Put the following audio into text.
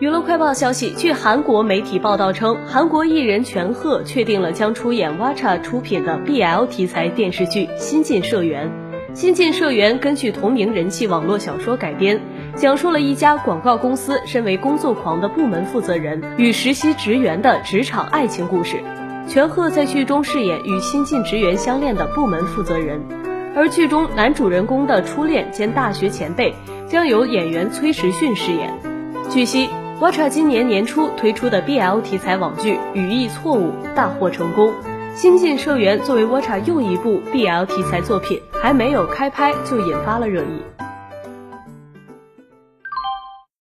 娱乐快报消息，据韩国媒体报道称，韩国艺人全赫确定了将出演 Wacha 出品的 BL 题材电视剧《新晋社员》。《新晋社员》根据同名人气网络小说改编，讲述了一家广告公司身为工作狂的部门负责人与实习职员的职场爱情故事。全赫在剧中饰演与新晋职员相恋的部门负责人，而剧中男主人公的初恋兼大学前辈将由演员崔时训饰演。据悉。Watcha 今年年初推出的 BL 题材网剧《语义错误》大获成功，《新晋社员》作为 Watcha 又一部 BL 题材作品，还没有开拍就引发了热议。